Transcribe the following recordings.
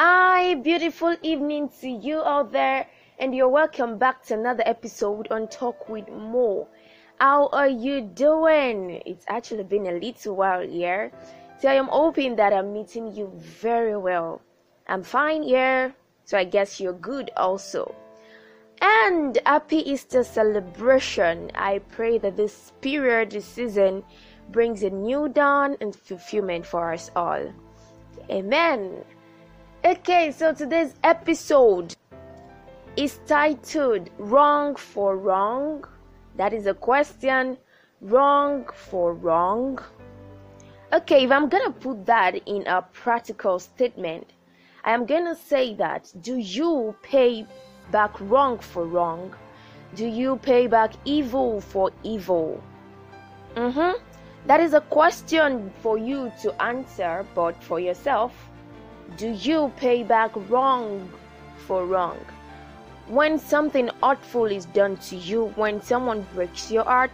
Hi, beautiful evening to you out there, and you're welcome back to another episode on Talk with Mo. How are you doing? It's actually been a little while here, so I am hoping that I'm meeting you very well. I'm fine here, so I guess you're good also. And happy Easter celebration. I pray that this period, this season, brings a new dawn and fulfillment for us all. Amen. Okay, so today's episode is titled Wrong for Wrong. That is a question. Wrong for wrong. Okay, if I'm gonna put that in a practical statement, I am gonna say that do you pay back wrong for wrong? Do you pay back evil for evil? Mm-hmm. That is a question for you to answer, but for yourself, do you pay back wrong for wrong? When something hurtful is done to you, when someone breaks your heart,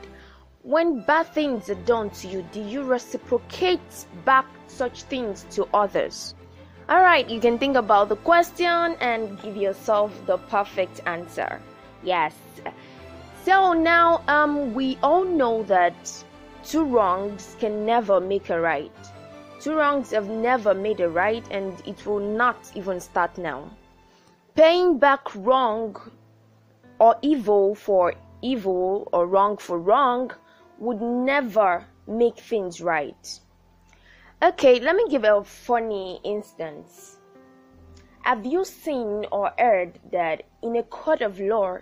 when bad things are done to you, do you reciprocate back such things to others? Alright, you can think about the question and give yourself the perfect answer. Yes. So now um we all know that two wrongs can never make a right. Two wrongs have never made a right, and it will not even start now. Paying back wrong or evil for evil or wrong for wrong would never make things right. Okay, let me give a funny instance. Have you seen or heard that in a court of law,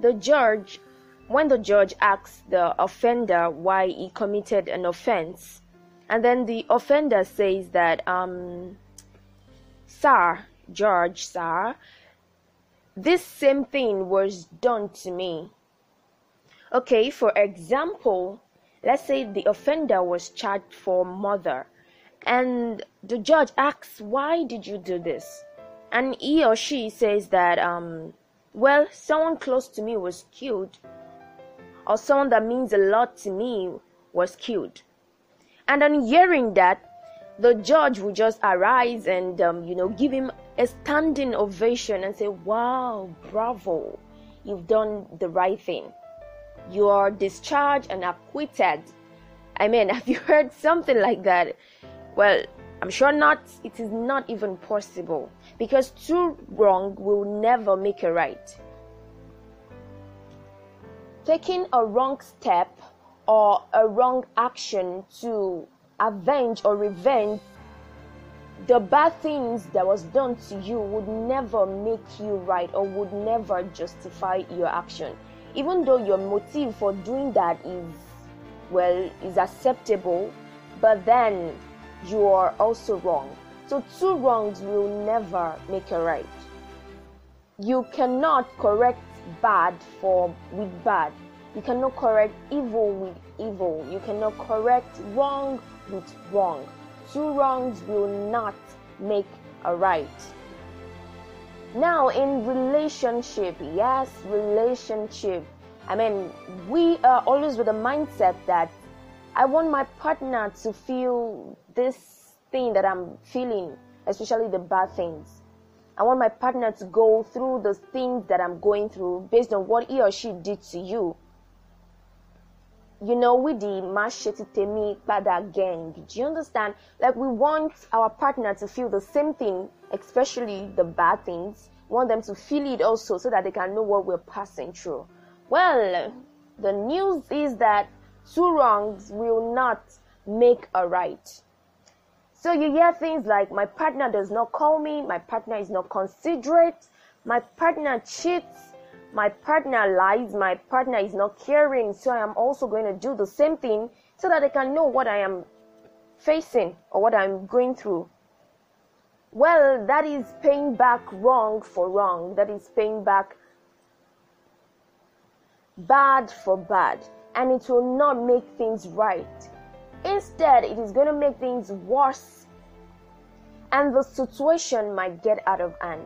the judge, when the judge asks the offender why he committed an offense, and then the offender says that um sir george sir this same thing was done to me. Okay for example let's say the offender was charged for murder. And the judge asks why did you do this? And he or she says that um well someone close to me was killed or someone that means a lot to me was killed and on hearing that, the judge will just arise and, um, you know, give him a standing ovation and say, Wow, bravo, you've done the right thing. You are discharged and acquitted. I mean, have you heard something like that? Well, I'm sure not. It is not even possible because two wrong will never make a right. Taking a wrong step or a wrong action to avenge or revenge the bad things that was done to you would never make you right or would never justify your action. Even though your motive for doing that is well is acceptable but then you are also wrong. So two wrongs will never make a right. You cannot correct bad for with bad you cannot correct evil with evil. You cannot correct wrong with wrong. Two wrongs will not make a right. Now, in relationship, yes, relationship. I mean, we are always with a mindset that I want my partner to feel this thing that I'm feeling, especially the bad things. I want my partner to go through the things that I'm going through based on what he or she did to you you know, with the Mashetitemi Pada gang. Do you understand? Like we want our partner to feel the same thing, especially the bad things. We want them to feel it also so that they can know what we're passing through. Well, the news is that two wrongs will not make a right. So you hear things like my partner does not call me, my partner is not considerate, my partner cheats, my partner lies, my partner is not caring, so I am also going to do the same thing so that I can know what I am facing or what I'm going through. Well, that is paying back wrong for wrong. That is paying back bad for bad. And it will not make things right. Instead, it is going to make things worse. And the situation might get out of hand.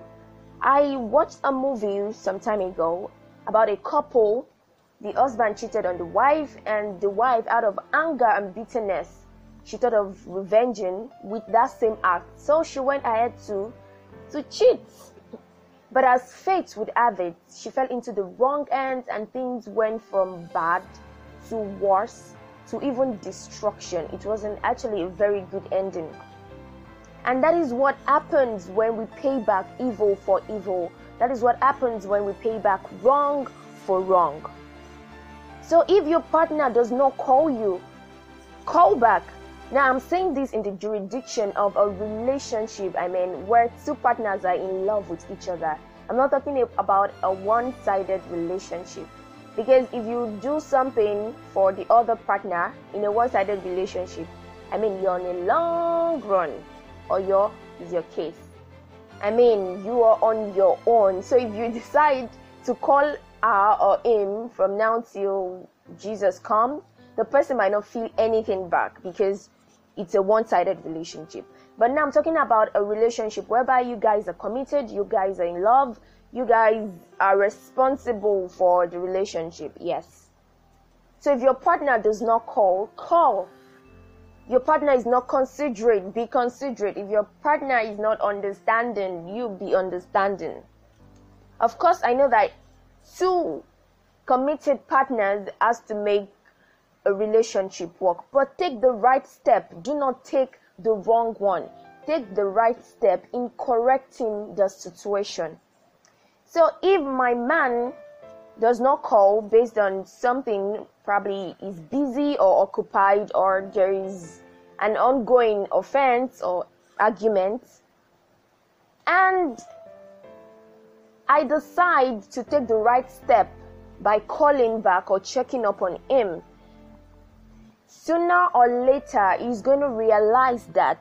I watched a movie some time ago about a couple. The husband cheated on the wife, and the wife, out of anger and bitterness, she thought of revenging with that same act. So she went ahead to to cheat. But as fate would have it, she fell into the wrong hands and things went from bad to worse to even destruction. It wasn't actually a very good ending. And that is what happens when we pay back evil for evil. That is what happens when we pay back wrong for wrong. So if your partner does not call you, call back. Now I'm saying this in the jurisdiction of a relationship, I mean, where two partners are in love with each other. I'm not talking about a one sided relationship. Because if you do something for the other partner in a one sided relationship, I mean, you're on a long run, or your is your case. I mean, you are on your own. So if you decide to call her or him from now till Jesus comes, the person might not feel anything back because it's a one-sided relationship. But now I'm talking about a relationship whereby you guys are committed, you guys are in love, you guys are responsible for the relationship. Yes. So if your partner does not call, call. Your partner is not considerate, be considerate. If your partner is not understanding, you be understanding. Of course, I know that two committed partners has to make a relationship work. But take the right step. Do not take the wrong one. Take the right step in correcting the situation. So if my man does not call based on something, probably is busy or occupied, or there is an ongoing offense or argument, and I decide to take the right step by calling back or checking up on him sooner or later he's going to realize that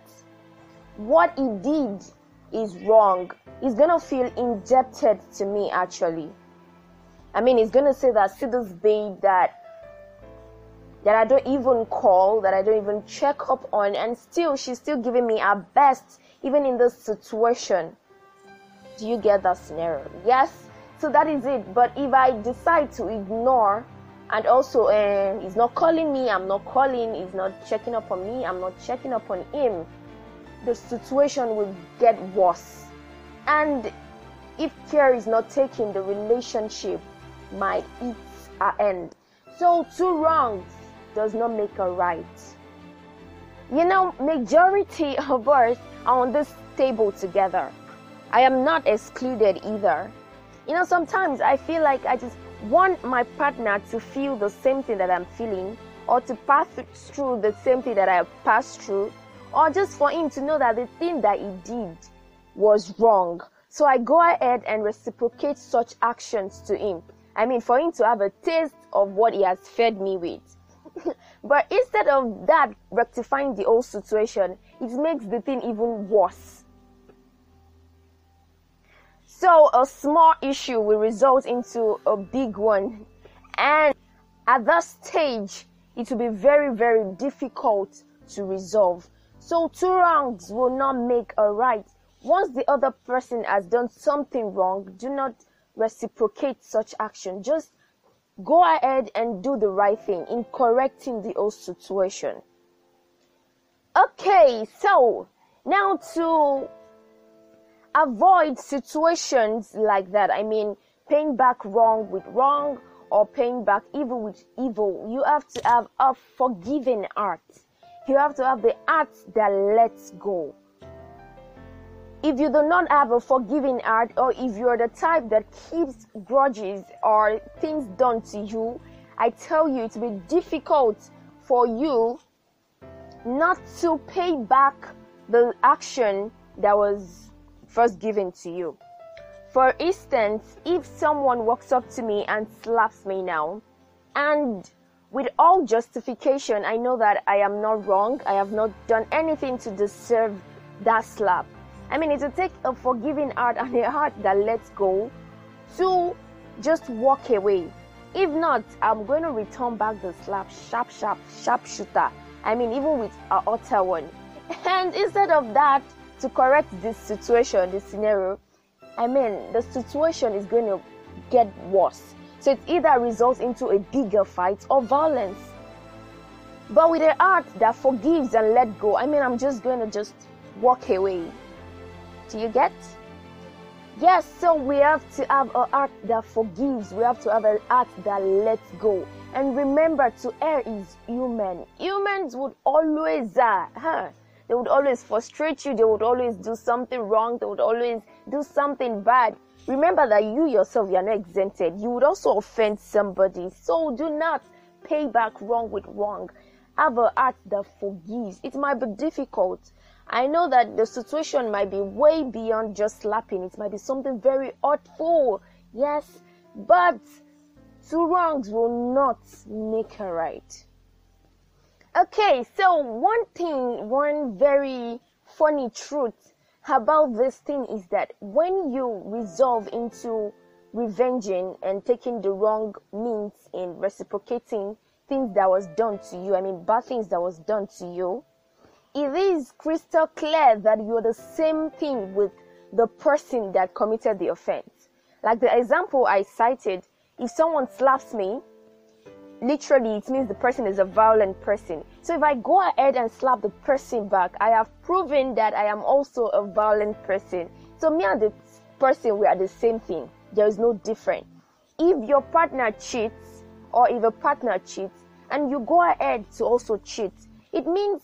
what he did is wrong. He's going to feel indebted to me actually. I mean, he's to say that see this babe that that I don't even call, that I don't even check up on, and still she's still giving me her best, even in this situation. Do you get that scenario? Yes. So that is it. But if I decide to ignore and also uh, he's not calling me i'm not calling he's not checking up on me i'm not checking up on him the situation will get worse and if care is not taken the relationship might eat a end so two wrongs does not make a right you know majority of us are on this table together i am not excluded either you know sometimes i feel like i just want my partner to feel the same thing that I'm feeling, or to pass through the same thing that I passed through, or just for him to know that the thing that he did was wrong. So I go ahead and reciprocate such actions to him. I mean, for him to have a taste of what he has fed me with. but instead of that rectifying the whole situation, it makes the thing even worse. So a small issue will result into a big one. And at that stage, it will be very, very difficult to resolve. So two wrongs will not make a right. Once the other person has done something wrong, do not reciprocate such action. Just go ahead and do the right thing in correcting the whole situation. Okay, so now to avoid situations like that. I mean, paying back wrong with wrong or paying back evil with evil. You have to have a forgiving heart. You have to have the heart that lets go. If you do not have a forgiving heart, or if you're the type that keeps grudges or things done to you, I tell you it will be difficult for you not to pay back the action that was first given to you. For instance, if someone walks up to me and slaps me now, and with all justification, I know that I am not wrong, I have not done anything to deserve that slap. I mean, it will take a forgiving heart and a heart that lets go to just walk away. If not, I'm going to return back the slap, sharp, sharp, sharp shooter. I mean, even with a utter one. And instead of that, to correct this situation, this scenario, I mean, the situation is going to get worse. So it either results into a bigger fight or violence. But with a heart that forgives and let go, I mean, I'm just going to just walk away. Do you get? Yes, so we have to have a heart that forgives. We have to have a heart that lets go. And remember, to err is human. Humans would always, uh, huh, they would always frustrate you. They would always do something wrong. They would always do something bad. Remember that you yourself, you are not exempted. You would also offend somebody. So do not pay back wrong with wrong. Have a heart that forgives. It might be difficult. I know that the situation might be way beyond just slapping. It might be something very hurtful. Yes, but two wrongs will not make a right. Okay, so one thing, one very funny truth about this thing is that when you resolve into revenging and taking the wrong means in reciprocating things that was done to you, I mean bad things that was done to you, it is crystal clear that you're the same thing with the person that committed the offense. Like the example I cited, if someone slaps me, literally it means the person is a violent person. So if I go ahead and slap the person back, I have proven that I am also a violent person. So me and the person, we are the same thing. There is no difference. If your partner cheats, or if a partner cheats, and you go ahead to also cheat, it means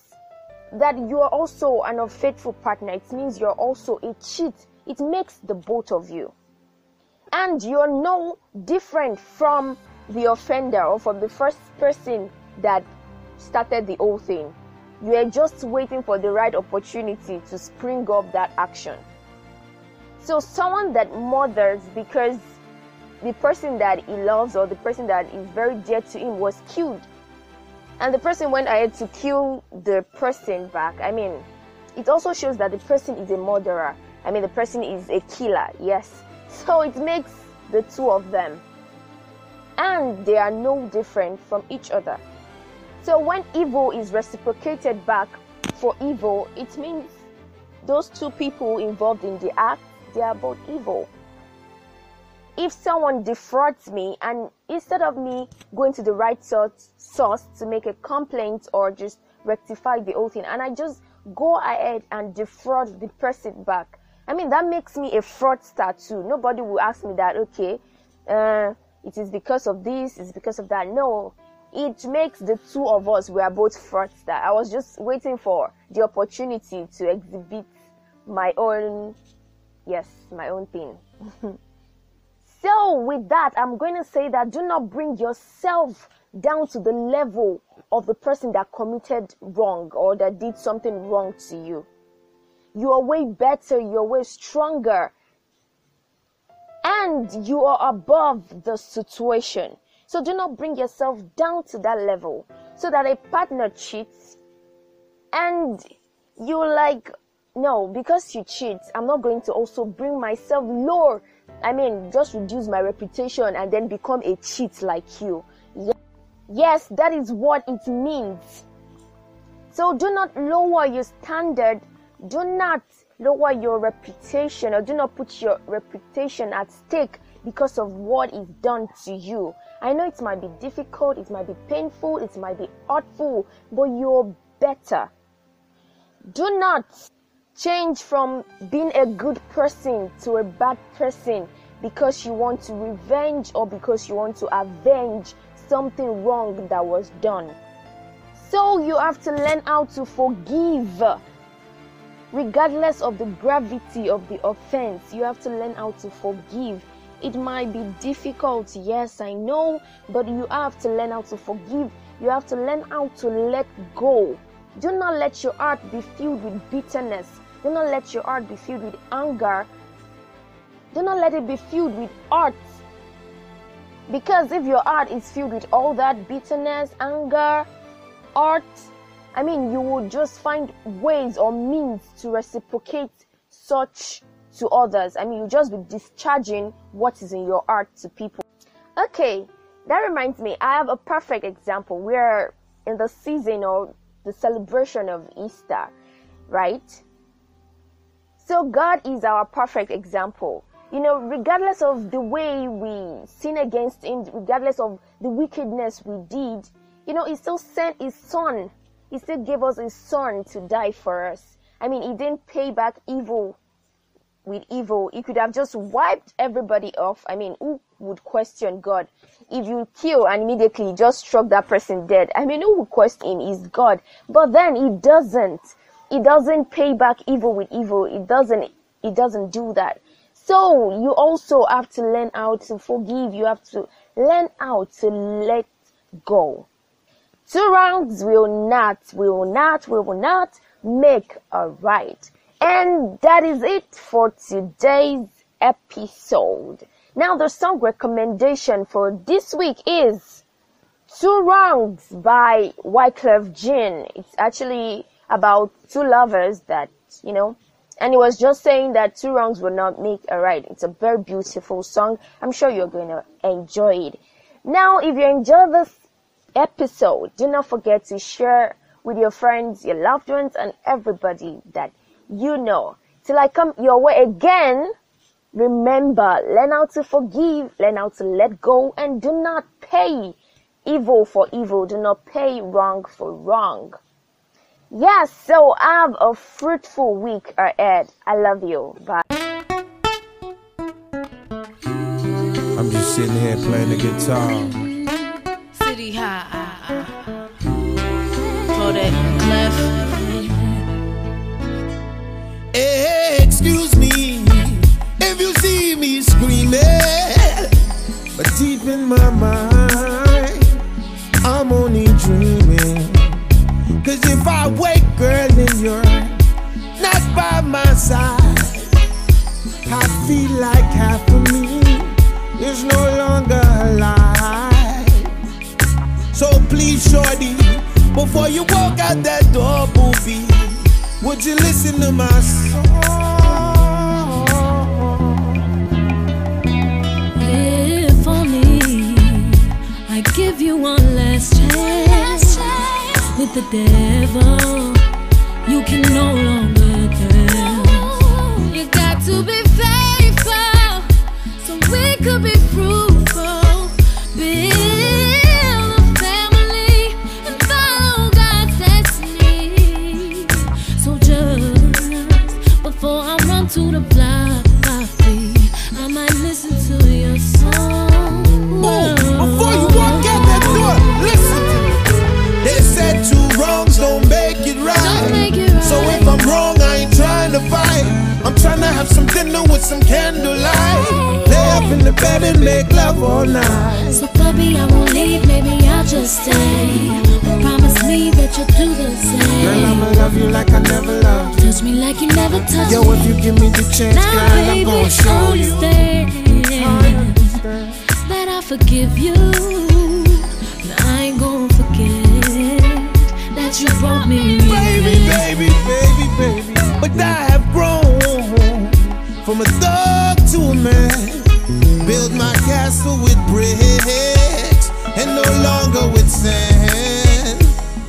that you are also an unfaithful partner. It means you're also a cheat. It makes the both of you. And you're no different from the offender or from the first person that started the whole thing. You are just waiting for the right opportunity to spring up that action. So someone that murders because the person that he loves or the person that is very dear to him was killed and the person went ahead to kill the person back. I mean, it also shows that the person is a murderer. I mean, the person is a killer, yes. So it makes the two of them. And they are no different from each other. So when evil is reciprocated back for evil, it means those two people involved in the act, they are both evil if someone defrauds me and instead of me going to the right source to make a complaint or just rectify the whole thing and I just go ahead and defraud the person back. I mean, that makes me a fraudster too. Nobody will ask me that, okay, uh, it is because of this, it's because of that. No, it makes the two of us, we are both fraudster. I was just waiting for the opportunity to exhibit my own, yes, my own thing. So, with that, I'm going to say that do not bring yourself down to the level of the person that committed wrong or that did something wrong to you. You are way better, you're way stronger, and you are above the situation. So, do not bring yourself down to that level so that a partner cheats and you're like, no, because you cheat, I'm not going to also bring myself lower I mean, just reduce my reputation and then become a cheat like you. Yes, that is what it means. So do not lower your standard. Do not lower your reputation or do not put your reputation at stake because of what is done to you. I know it might be difficult, it might be painful, it might be hurtful, but you're better. Do not Change from being a good person to a bad person because you want to revenge or because you want to avenge something wrong that was done. So you have to learn how to forgive. Regardless of the gravity of the offense, you have to learn how to forgive. It might be difficult, yes, I know, but you have to learn how to forgive. You have to learn how to let go. Do not let your heart be filled with bitterness. Do not let your heart be filled with anger. Do not let it be filled with hurt. Because if your heart is filled with all that bitterness, anger, hurt, I mean, you will just find ways or means to reciprocate such to others. I mean, you just be discharging what is in your heart to people. Okay, that reminds me, I have a perfect example. We're in the season or the celebration of Easter, right? So God is our perfect example. You know, regardless of the way we sin against Him, regardless of the wickedness we did, you know, He still sent His Son. He still gave us His Son to die for us. I mean, He didn't pay back evil with evil. He could have just wiped everybody off. I mean, who would question God? If you kill and immediately just struck that person dead, I mean, who would question him is God. But then he doesn't. He doesn't pay back evil with evil. He doesn't, he doesn't do that. So you also have to learn how to forgive. You have to learn how to let go. Two wrongs will not, will not, we will not make a right. And that is it for today's episode. Now the song recommendation for this week is Two Wrongs by Wyclef Jean. It's actually about two lovers that, you know, and he was just saying that two wrongs will not make a right. It's a very beautiful song. I'm sure you're going to enjoy it. Now, if you enjoy this episode, do not forget to share with your friends, your loved ones, and everybody that you know. Till I come your way again, remember, learn how to forgive, learn how to let go, and do not pay evil for evil. Do not pay wrong for wrong. Yes, so have a fruitful week ahead. I love you. Bye. I'm just sitting here playing the guitar. City high. Kodak Clef. Hey, eh, excuse me if you see me screaming, but deep in my mind, you walk out that door, booby, would you listen to my song? If only I give you one last chance with the devil, you can no longer tell. You got to be faithful so we could be fruitful. Build all night. So puppy, I won't leave, maybe I'll just stay. Promise me that you'll do the Girl, same. I'ma love you like I never loved Touch me like you never touched. Yo, me. if you give me the chance, now, girl, I'm gonna show you. understand that I forgive you. But I ain't gonna forget that you brought me Baby, baby, baby, baby. But I have grown from a thug to a man. Build my castle with bricks and no longer with sand.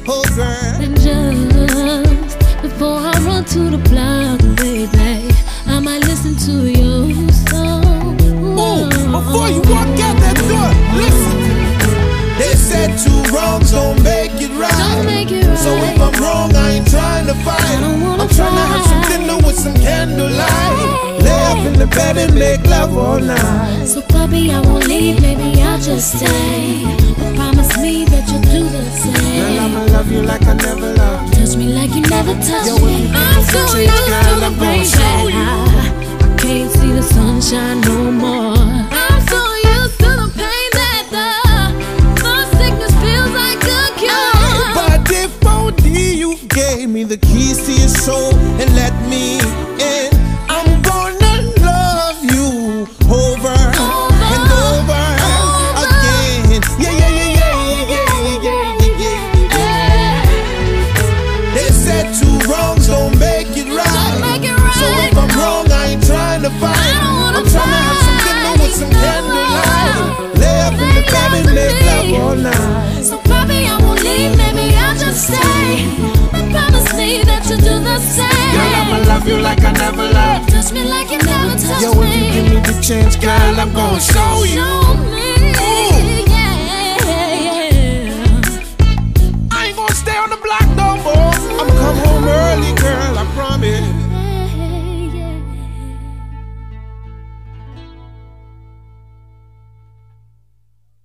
Oh, girl. And just before I run to the block, baby, I might listen to your song. Ooh, before you walk out that door, listen. They said two wrongs don't make it right. Don't make it right. So if I'm wrong, I ain't trying to fight. I don't wanna I'm trying to have some dinner with some candlelight. Lay up in the bed and make love all night. So, puppy, I won't leave, maybe I'll just stay. But promise me that you'll do the same. Girl. I'ma love you like I never loved. Touch me like you never touched Yo, me. I'm so used to the rain I can't see the sunshine no more. Me the keys to your soul and let me Yo, if you give me. the chance, girl, I'm gonna show you.